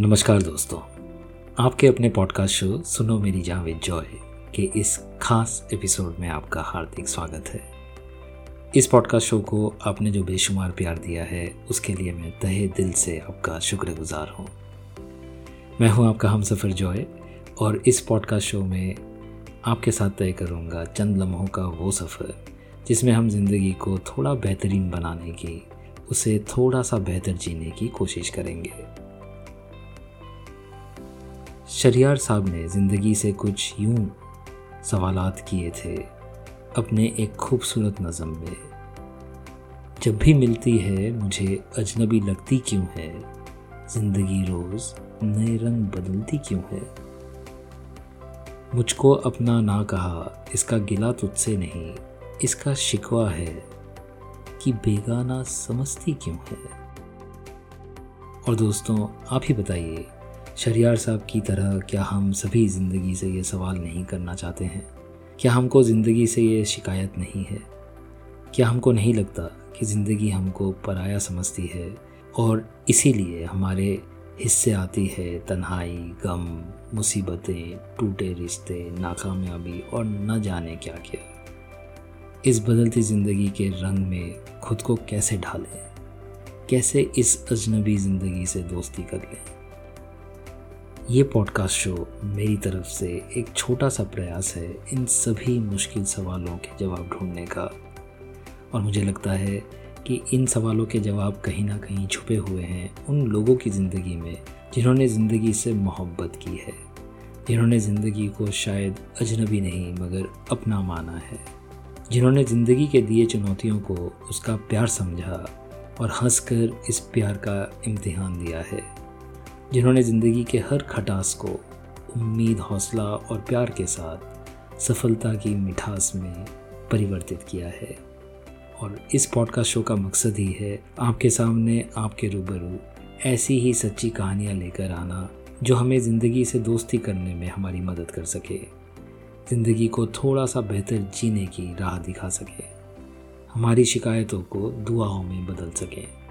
नमस्कार दोस्तों, आपके अपने पॉडकास्ट शो सुनो मेरी जहाँ विद जॉय के इस खास एपिसोड में आपका हार्दिक स्वागत है। इस पॉडकास्ट शो को आपने जो बेशुमार प्यार दिया है, उसके लिए मैं तहे दिल से आपका शुक्रगुजार हूँ। मैं हूँ आपका हम सफ़र जॉय और इस पॉडकास्ट शो में आपके साथ तय करूँगा चंद लम्हों का वो सफ़र, जिसमें हम ज़िंदगी को थोड़ा बेहतरीन बनाने की, उसे थोड़ा सा बेहतर जीने की कोशिश करेंगे। शरियार साहब ने ज़िंदगी से कुछ यूँ सवालात किए थे, अपने एक खूबसूरत नज़म में। जब भी मिलती है, मुझे अजनबी लगती क्यों है? ज़िंदगी रोज़ नए रंग बदलती क्यों है? मुझको अपना ना कहा, इसका गिला तुझसे नहीं, इसका शिकवा है कि बेगाना समझती क्यों है? और दोस्तों, आप ही बताइए शरियार साहब की तरह क्या हम सभी ज़िंदगी से ये सवाल नहीं करना चाहते हैं? क्या हमको ज़िंदगी से ये शिकायत नहीं है? क्या हमको नहीं लगता कि ज़िंदगी हमको पराया समझती है और इसीलिए हमारे हिस्से आती है तन्हाई, गम, मुसीबतें, टूटे रिश्ते, नाकामयाबी और न जाने क्या क्या? इस बदलती ज़िंदगी के रंग में खुद को कैसे ढालें? कैसे इस अजनबी ज़िंदगी से दोस्ती कर लें? ये पॉडकास्ट शो मेरी तरफ़ से एक छोटा सा प्रयास है इन सभी मुश्किल सवालों के जवाब ढूँढने का। और मुझे लगता है कि इन सवालों के जवाब कहीं ना कहीं छुपे हुए हैं उन लोगों की ज़िंदगी में जिन्होंने ज़िंदगी से मोहब्बत की है, जिन्होंने ज़िंदगी को शायद अजनबी नहीं मगर अपना माना है, जिन्होंने ज़िंदगी के दिए चुनौतियों को उसका प्यार समझा और हंसकर इस प्यार का इम्तिहान दिया है। जिन्होंने ज़िंदगी के हर खटास को उम्मीद, हौसला और प्यार के साथ सफलता की मिठास में परिवर्तित किया है। और इस पॉडकास्ट शो का मकसद ही है आपके सामने आपके रूबरू ऐसी ही सच्ची कहानियाँ लेकर आना, जो हमें ज़िंदगी से दोस्ती करने में हमारी मदद कर सके, ज़िंदगी को थोड़ा सा बेहतर जीने की राह दिखा सके, हमारी शिकायतों को दुआओं में बदल सके।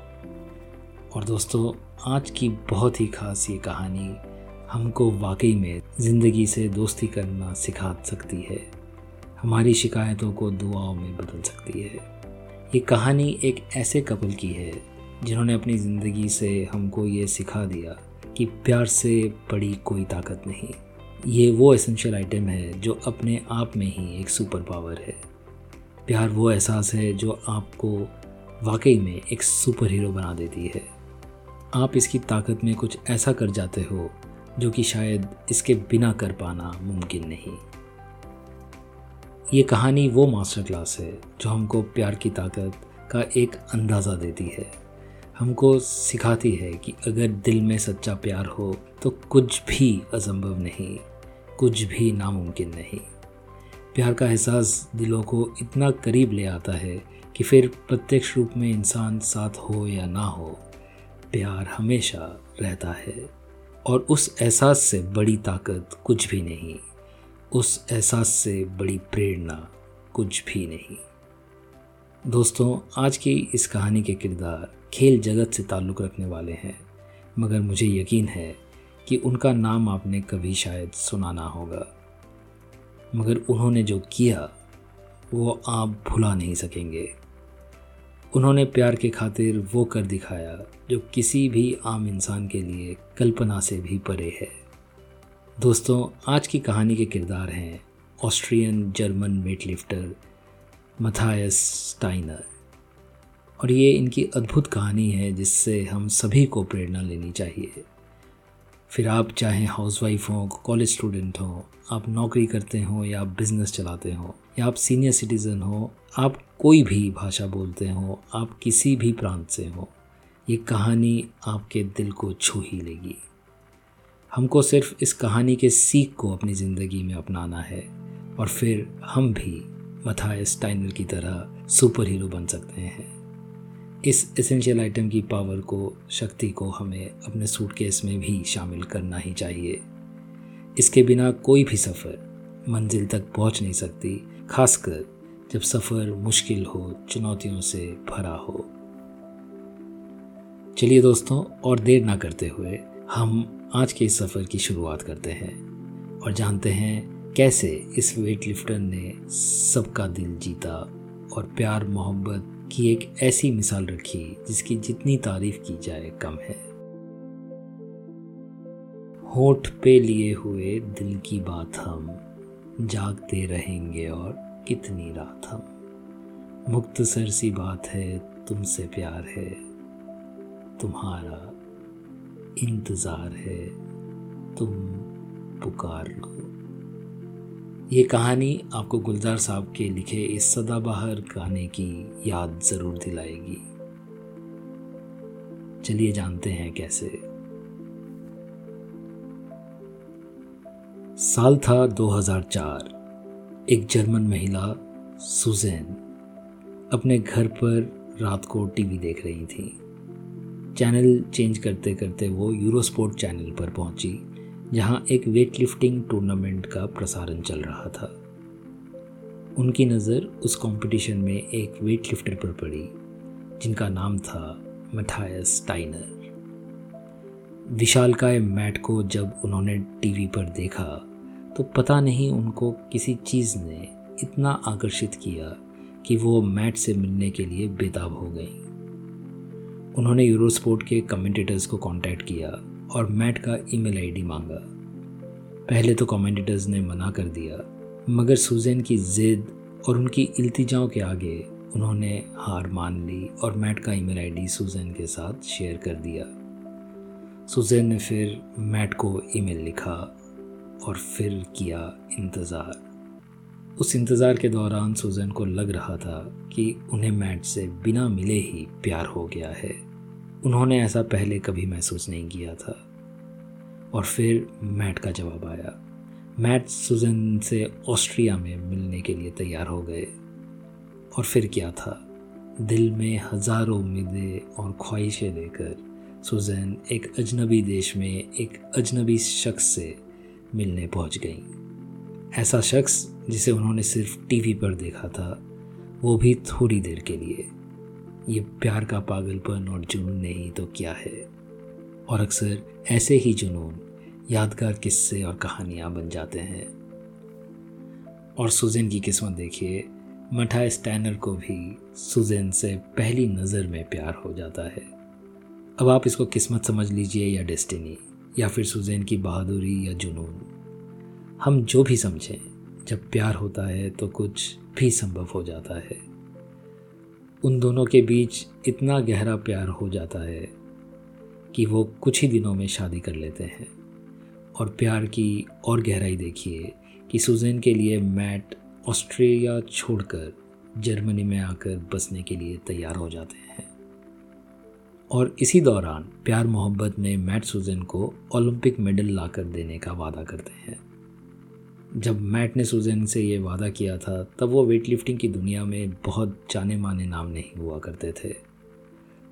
और दोस्तों, आज की बहुत ही खास ये कहानी हमको वाकई में ज़िंदगी से दोस्ती करना सिखा सकती है। हमारी शिकायतों को दुआओं में बदल सकती है। ये कहानी एक ऐसे कपल की है, जिन्होंने अपनी ज़िंदगी से हमको ये सिखा दिया कि प्यार से बड़ी कोई ताकत नहीं। ये वो एसेंशियल आइटम है जो अपने आप में ही एक सुपर पावर है। प्यार वो एहसास है जो आपको वाकई में एक सुपर हीरो बना देती है। आप इसकी ताकत में कुछ ऐसा कर जाते हो जो कि शायद इसके बिना कर पाना मुमकिन नहीं। ये कहानी वो मास्टर क्लास है जो हमको प्यार की ताकत का एक अंदाज़ा देती है। हमको सिखाती है कि अगर दिल में सच्चा प्यार हो तो कुछ भी असंभव नहीं, कुछ भी नामुमकिन नहीं। प्यार का एहसास दिलों को इतना करीब ले आता है कि फिर प्रत्यक्ष रूप में इंसान साथ हो या ना हो प्यार हमेशा रहता है और उस एहसास से बड़ी ताकत कुछ भी नहीं। उस एहसास से बड़ी प्रेरणा कुछ भी नहीं। दोस्तों, आज की इस कहानी के किरदार खेल जगत से ताल्लुक़ रखने वाले हैं, मगर मुझे यकीन है कि उनका नाम आपने कभी शायद सुना ना होगा। मगर उन्होंने जो किया, वो आप भुला नहीं सकेंगे। उन्होंने प्यार के खातिर वो कर दिखाया, जो किसी भी आम इंसान के लिए कल्पना से भी परे है। दोस्तों, आज की कहानी के किरदार हैं Austrian German weightlifter Matthias Steiner. और ये इनकी अद्भुत कहानी है, जिससे हम सभी को प्रेरणा लेनी चाहिए। फिर आप चाहें हाउसवाइफ हो, कॉलेज स्टूडेंट हो, आप नौकरी करते हो या बिज़नेस चलाते हो या आप सीनियर सिटीज़न हो, आप कोई भी भाषा बोलते हो, आप किसी भी प्रांत से हो, ये कहानी आपके दिल को छू ही लेगी। हमको सिर्फ़ इस कहानी के सीख को अपनी ज़िंदगी में अपनाना है और फिर हम भी मथाय स्टाइनर की तरह सुपर हीरो बन सकते हैं। इस एसेंशियल आइटम की पावर को, शक्ति को हमें अपने सूटकेस में भी शामिल करना ही चाहिए। इसके बिना कोई भी सफ़र मंजिल तक पहुँच नहीं सकती खासकर जब सफ़र मुश्किल हो, चुनौतियों से भरा हो। चलिए दोस्तों, और देर ना करते हुए हम आज के इस सफ़र की शुरुआत करते हैं और जानते हैं कैसे इस वेट लिफ्टर ने सबका दिल जीता और प्यार, मोहब्बत की एक ऐसी मिसाल रखी जिसकी जितनी तारीफ़ की जाए, कम है। होठ पे लिए हुए दिल की बात हम जागते रहेंगे और कितनी रात हम। मुख्तसर सी बात है, तुमसे प्यार है, तुम्हारा इंतज़ार है, तुम पुकार लो। ये कहानी आपको गुलजार साहब के लिखे इस सदाबहार गाने की याद ज़रूर दिलाएगी। चलिए जानते हैं कैसे साल था 2004 एक जर्मन महिला, सुजैन, अपने घर पर रात को टीवी देख रही थी। चैनल चेंज करते करते वो यूरोस्पोर्ट चैनल पर पहुँची, जहाँ एक वेट लिफ्टिंग टूर्नामेंट का प्रसारण चल रहा था। उनकी नज़र उस कंपटीशन में एक वेट लिफ्टर पर पड़ी, जिनका नाम था मठायस टाइनर विशालकाय मैट को जब उन्होंने टीवी पर देखा तो पता नहीं उनको किसी चीज़ ने इतना आकर्षित किया कि वो मैट से मिलने के लिए बेताब हो गई। उन्होंने यूरोस्पोर्ट के कमेंटेटर्स को कांटेक्ट किया और मैट का ईमेल आईडी मांगा। पहले तो कमेंटेटर्स ने मना कर दिया, मगर सुजैन की ज़िद और उनकी इल्तिजाओं के आगे उन्होंने हार मान ली और मैट का ईमेल आईडी सुजैन के साथ शेयर कर दिया। सुजैन ने फिर मैट को ईमेल लिखा और फिर किया इंतज़ार। उस इंतज़ार के दौरान सुजन को लग रहा था कि उन्हें मैट से बिना मिले ही प्यार हो गया है। उन्होंने ऐसा पहले कभी महसूस नहीं किया था। और फिर मैट का जवाब आया। मैट सुजन से ऑस्ट्रिया में मिलने के लिए तैयार हो गए। और फिर क्या था? दिल में हज़ारों उम्मीदें और ख्वाहिशें लेकर सुजैन एक अजनबी देश में एक अजनबी शख्स से मिलने पहुँच गई। ऐसा शख्स, जिसे उन्होंने सिर्फ़ टीवी पर देखा था, वो भी थोड़ी देर के लिए। ये प्यार का पागलपन और जुनून नहीं तो क्या है? और अक्सर ऐसे ही जुनून, यादगार किस्से और कहानियाँ बन जाते हैं। और सुजैन की किस्मत देखिए, मठा स्टैनर को भी सुजैन से पहली नज़र में प्यार हो जाता है। अब आप इसको किस्मत समझ लीजिए या डेस्टिनी। या फिर सुजैन की बहादुरी या जुनून। हम जो भी समझें, जब प्यार होता है तो कुछ भी संभव हो जाता है। उन दोनों के बीच इतना गहरा प्यार हो जाता है कि वो कुछ ही दिनों में शादी कर लेते हैं। और प्यार की और गहराई देखिए कि सुजैन के लिए मैट ऑस्ट्रेलिया छोड़कर जर्मनी में आकर बसने के लिए तैयार हो जाते हैं। और इसी दौरान प्यार मोहब्बत में मैट सुजन को ओलंपिक मेडल लाकर देने का वादा करते हैं। जब मैट ने सुजन से ये वादा किया था, तब वो वेट लिफ्टिंग की दुनिया में बहुत जाने माने नाम नहीं हुआ करते थे।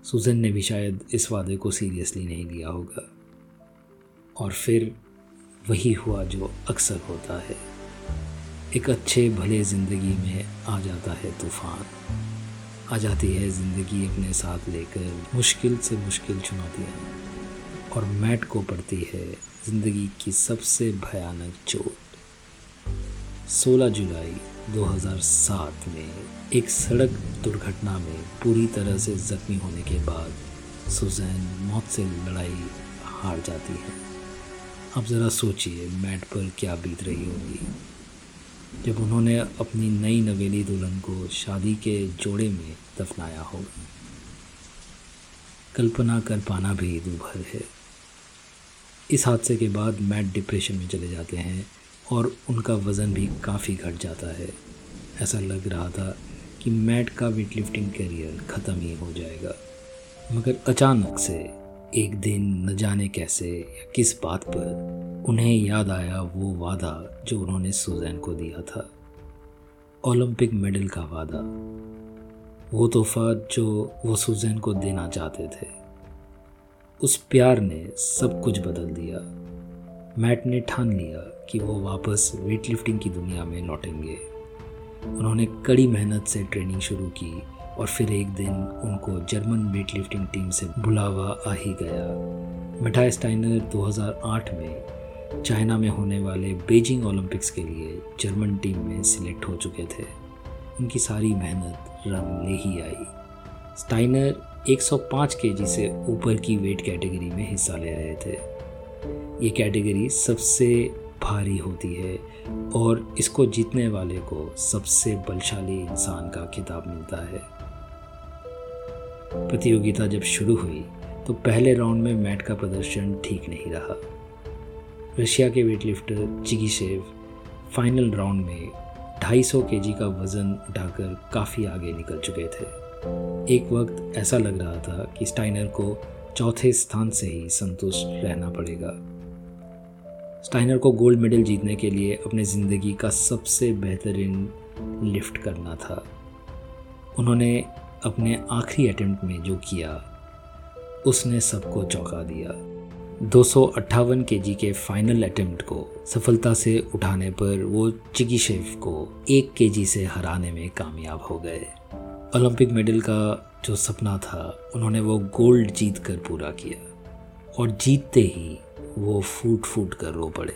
सुजन ने भी शायद इस वादे को सीरियसली नहीं लिया होगा। और फिर वही हुआ जो अक्सर होता है। एक अच्छे भले ज़िंदगी में आ जाता है तूफ़ान। आ जाती है ज़िंदगी अपने साथ लेकर, मुश्किल से मुश्किल चुनौतियाँ और मैट को पड़ती है ज़िंदगी की सबसे भयानक चोट। 16 जुलाई 2007 में एक सड़क दुर्घटना में पूरी तरह से ज़ख्मी होने के बाद सुजैन मौत से लड़ाई हार जाती है। अब ज़रा सोचिए मैट पर क्या बीत रही होगी। जब उन्होंने अपनी नई नवेली दुल्हन को शादी के जोड़े में दफनाया होगा कल्पना कर पाना भी दूभर है। इस हादसे के बाद मैट डिप्रेशन में चले जाते हैं और उनका वज़न भी काफ़ी घट जाता है। ऐसा लग रहा था कि मैट का वेट लिफ्टिंग करियर ख़त्म ही हो जाएगा, मगर अचानक से एक दिन न जाने कैसे या किस बात पर उन्हें याद आया वो वादा जो उन्होंने सुजैन को दिया था। ओलंपिक मेडल का वादा। वो तोहफा जो वो सुजैन को देना चाहते थे। उस प्यार ने सब कुछ बदल दिया। मैट ने ठान लिया कि वो वापस वेट लिफ्टिंग की दुनिया में लौटेंगे। उन्होंने कड़ी मेहनत से ट्रेनिंग शुरू की और फिर एक दिन उनको जर्मन वेट लिफ्टिंग टीम से बुलावा आ ही गया। मिठाई स्टाइनर 2008 में चाइना में होने वाले बीजिंग ओलंपिक्स के लिए जर्मन टीम में सिलेक्ट हो चुके थे। उनकी सारी मेहनत रंग ले ही आई। स्टाइनर 105 केजी से ऊपर की वेट कैटेगरी में हिस्सा ले रहे थे। ये कैटेगरी सबसे भारी होती है और इसको जीतने वाले को सबसे बलशाली इंसान का खिताब मिलता है। प्रतियोगिता जब शुरू हुई तो पहले राउंड में मैट का प्रदर्शन ठीक नहीं रहा। रशिया के वेटलिफ्टर चिगीशेव फाइनल राउंड में 250 केजी का वज़न उठाकर काफ़ी आगे निकल चुके थे। एक वक्त ऐसा लग रहा था कि स्टाइनर को चौथे स्थान से ही संतुष्ट रहना पड़ेगा। स्टाइनर को गोल्ड मेडल जीतने के लिए अपने ज़िंदगी का सबसे बेहतरीन लिफ्ट करना था। उन्होंने अपने आखिरी अटेम्प्ट में जो किया, उसने सबको चौंका दिया। दो सौ के जी के फाइनल अटेम्प्ट को सफलता से उठाने पर वो चिकी शेफ को एक के जी से हराने में कामयाब हो गए। ओलंपिक मेडल का जो सपना था, उन्होंने वो गोल्ड जीत कर पूरा किया और जीतते ही वो फूट फूट कर रो पड़े।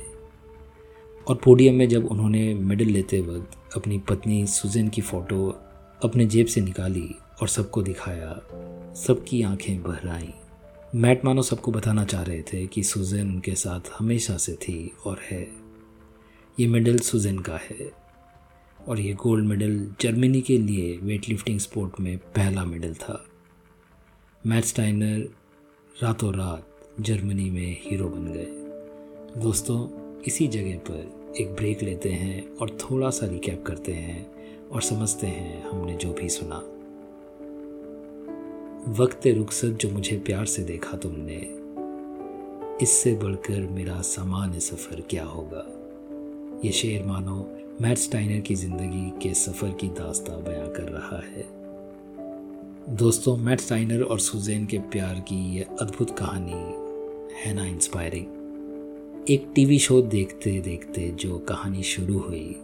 और पोडियम में जब उन्होंने मेडल लेते वक्त अपनी पत्नी सुजैन की फ़ोटो अपने जेब से निकाली और सबको दिखाया, सबकी आँखें बहर आईं मैट मानो सबको बताना चाह रहे थे कि सुजैन उनके साथ हमेशा से थी और है। ये मेडल सुजैन का है और ये गोल्ड मेडल जर्मनी के लिए वेट लिफ्टिंग स्पोर्ट में पहला मेडल था। मैट स्टाइनर रातों रात जर्मनी में हीरो बन गए। दोस्तों, इसी जगह पर एक ब्रेक लेते हैं और थोड़ा सा रिकैप करते हैं। और समझते हैं हमने जो भी सुना। वक्त रुखसत जो मुझे प्यार से देखा तुमने, इससे बढ़कर मेरा सामान्य सफ़र क्या होगा? ये शेर मानो, मैट स्टाइनर की ज़िंदगी के सफ़र की दास्ता बयां कर रहा है। दोस्तों, मैट स्टाइनर और सुजैन के प्यार की ये अद्भुत कहानी है ना इंस्पायरिंग एक टीवी शो देखते देखते जो कहानी शुरू हुई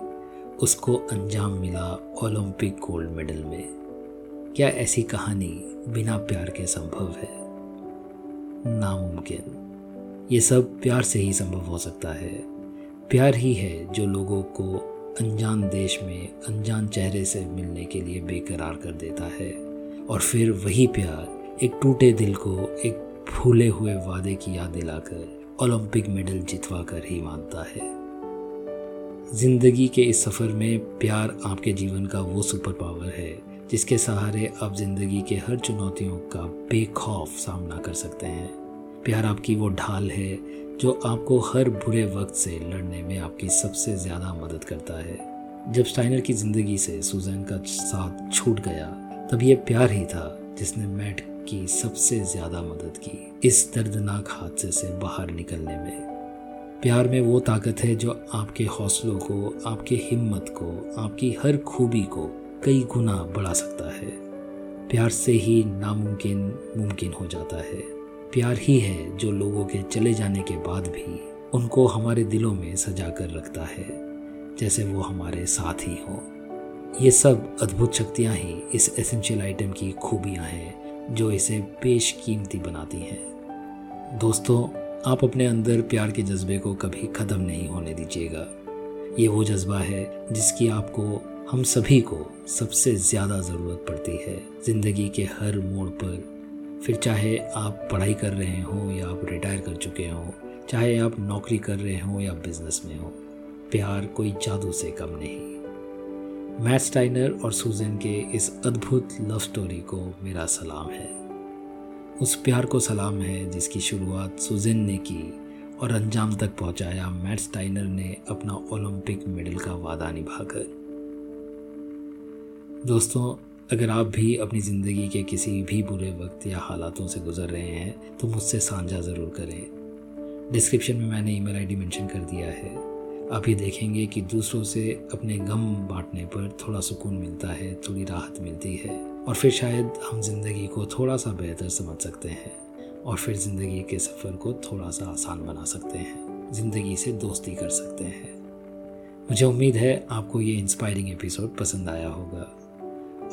उसको अंजाम मिला ओलंपिक गोल्ड मेडल में। क्या ऐसी कहानी बिना प्यार के संभव है? नामुमकिन। ये सब प्यार से ही संभव हो सकता है। प्यार ही है जो लोगों को अनजान देश में, अनजान चेहरे से मिलने के लिए बेकरार कर देता है। और फिर वही प्यार एक टूटे दिल को एक भूले हुए वादे की याद दिलाकर ओलंपिक मेडल जितवा कर ही मानता है। ज़िंदगी के इस सफ़र में प्यार आपके जीवन का वो सुपर पावर है, जिसके सहारे आप ज़िंदगी के हर चुनौतियों का बेखौफ सामना कर सकते हैं। प्यार आपकी वो ढाल है, जो आपको हर बुरे वक्त से लड़ने में आपकी सबसे ज़्यादा मदद करता है। जब स्टाइनर की ज़िंदगी से सुजैन का साथ छूट गया, तब ये प्यार ही था जिसने मैट की सबसे ज़्यादा मदद की, इस दर्दनाक हादसे से बाहर निकलने में। प्यार में वो ताकत है जो आपके हौसलों को, आपके हिम्मत को, आपकी हर खूबी को कई गुना बढ़ा सकता है। प्यार से ही नामुमकिन मुमकिन हो जाता है। प्यार ही है जो लोगों के चले जाने के बाद भी उनको हमारे दिलों में सजा कर रखता है, जैसे वो हमारे साथ ही हों। ये सब अद्भुत शक्तियाँ ही इस एसेंशियल आइटम की खूबियाँ हैं, जो इसे पेश कीमती बनाती हैं। दोस्तों आप अपने अंदर प्यार के जज्बे को कभी ख़त्म नहीं होने दीजिएगा। ये वो जज्बा है जिसकी आपको, हम सभी को सबसे ज़्यादा ज़रूरत पड़ती है ज़िंदगी के हर मोड़ पर। फिर चाहे आप पढ़ाई कर रहे हों या आप रिटायर कर चुके हों, चाहे आप नौकरी कर रहे हों या बिज़नेस में हो, प्यार कोई जादू से कम नहीं। मैट स्टाइनर और सुजन के इस अद्भुत लव स्टोरी को मेरा सलाम है। उस प्यार को सलाम है जिसकी शुरुआत सुजन ने की और अंजाम तक पहुँचाया मैट स्टाइनर ने अपना ओलंपिक मेडल का वादा निभाकर। दोस्तों, अगर आप भी अपनी ज़िंदगी के किसी भी बुरे वक्त या हालातों से गुजर रहे हैं तो मुझसे साझा ज़रूर करें। डिस्क्रिप्शन में मैंने ईमेल आईडी मेंशन कर दिया है। आप ये देखेंगे कि दूसरों से अपने गम बांटने पर थोड़ा सुकून मिलता है, थोड़ी राहत मिलती है। और फिर शायद हम ज़िंदगी को थोड़ा सा बेहतर समझ सकते हैं और फिर ज़िंदगी के सफ़र को थोड़ा सा आसान बना सकते हैं, ज़िंदगी से दोस्ती कर सकते हैं। मुझे उम्मीद है आपको ये इंस्पायरिंग एपिसोड पसंद आया होगा।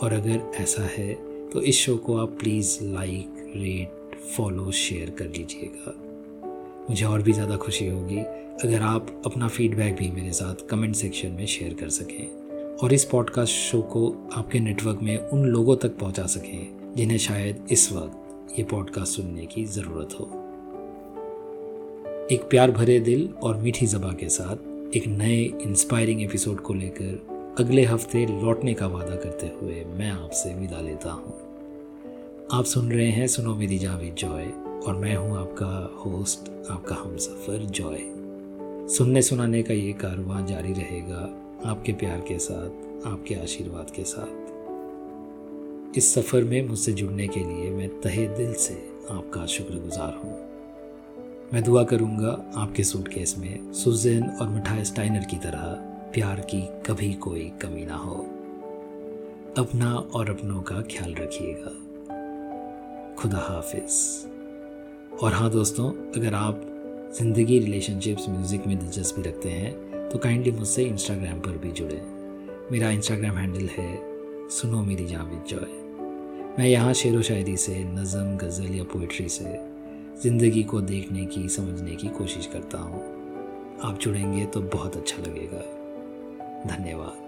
और अगर ऐसा है तो इस शो को आप please like rate follow share कर लीजिएगा। मुझे और भी ज़्यादा खुशी होगी अगर आप अपना फीडबैक भी मेरे साथ कमेंट सेक्शन में शेयर कर सकें। और इस पॉडकास्ट शो को आपके नेटवर्क में उन लोगों तक पहुँचा सकें जिन्हें शायद इस वक्त ये पॉडकास्ट सुनने की ज़रूरत हो। एक प्यार भरे दिल और मीठी जबा के साथ एक नए इंस्पायरिंग एपिसोड को लेकर अगले हफ़्ते लौटने का वादा करते हुए मैं आपसे विदा लेता हूँ। आप सुन रहे हैं सुनो मेरी जावेद जॉय और मैं हूँ आपका होस्ट आपका हम सफ़र जॉय। सुनने सुनाने का ये कारवां जारी रहेगा। आपके प्यार के साथ, आपके आशीर्वाद के साथ। इस सफ़र में मुझसे जुड़ने के लिए मैं तहे दिल से आपका शुक्रगुजार हूँ। मैं दुआ करूँगा आपके सूटकेस में सुजैन और मिठाई स्टाइनर की तरह प्यार की कभी कोई कमी ना हो। अपना और अपनों का ख्याल रखिएगा। खुदा हाफिज। और हाँ दोस्तों, अगर आप ज़िंदगी रिलेशनशिप्स म्यूज़िक में दिलचस्पी रखते हैं तो काइंडली मुझसे इंस्टाग्राम पर भी जुड़े। मेरा इंस्टाग्राम हैंडल है सुनो मेरी जावेद जॉय। मैं यहाँ शेर व शायरी से, नज़म, गज़ल या पोइट्री से, ज़िंदगी को देखने की, समझने की कोशिश करता हूँ। आप जुड़ेंगे तो बहुत अच्छा लगेगा। धन्यवाद।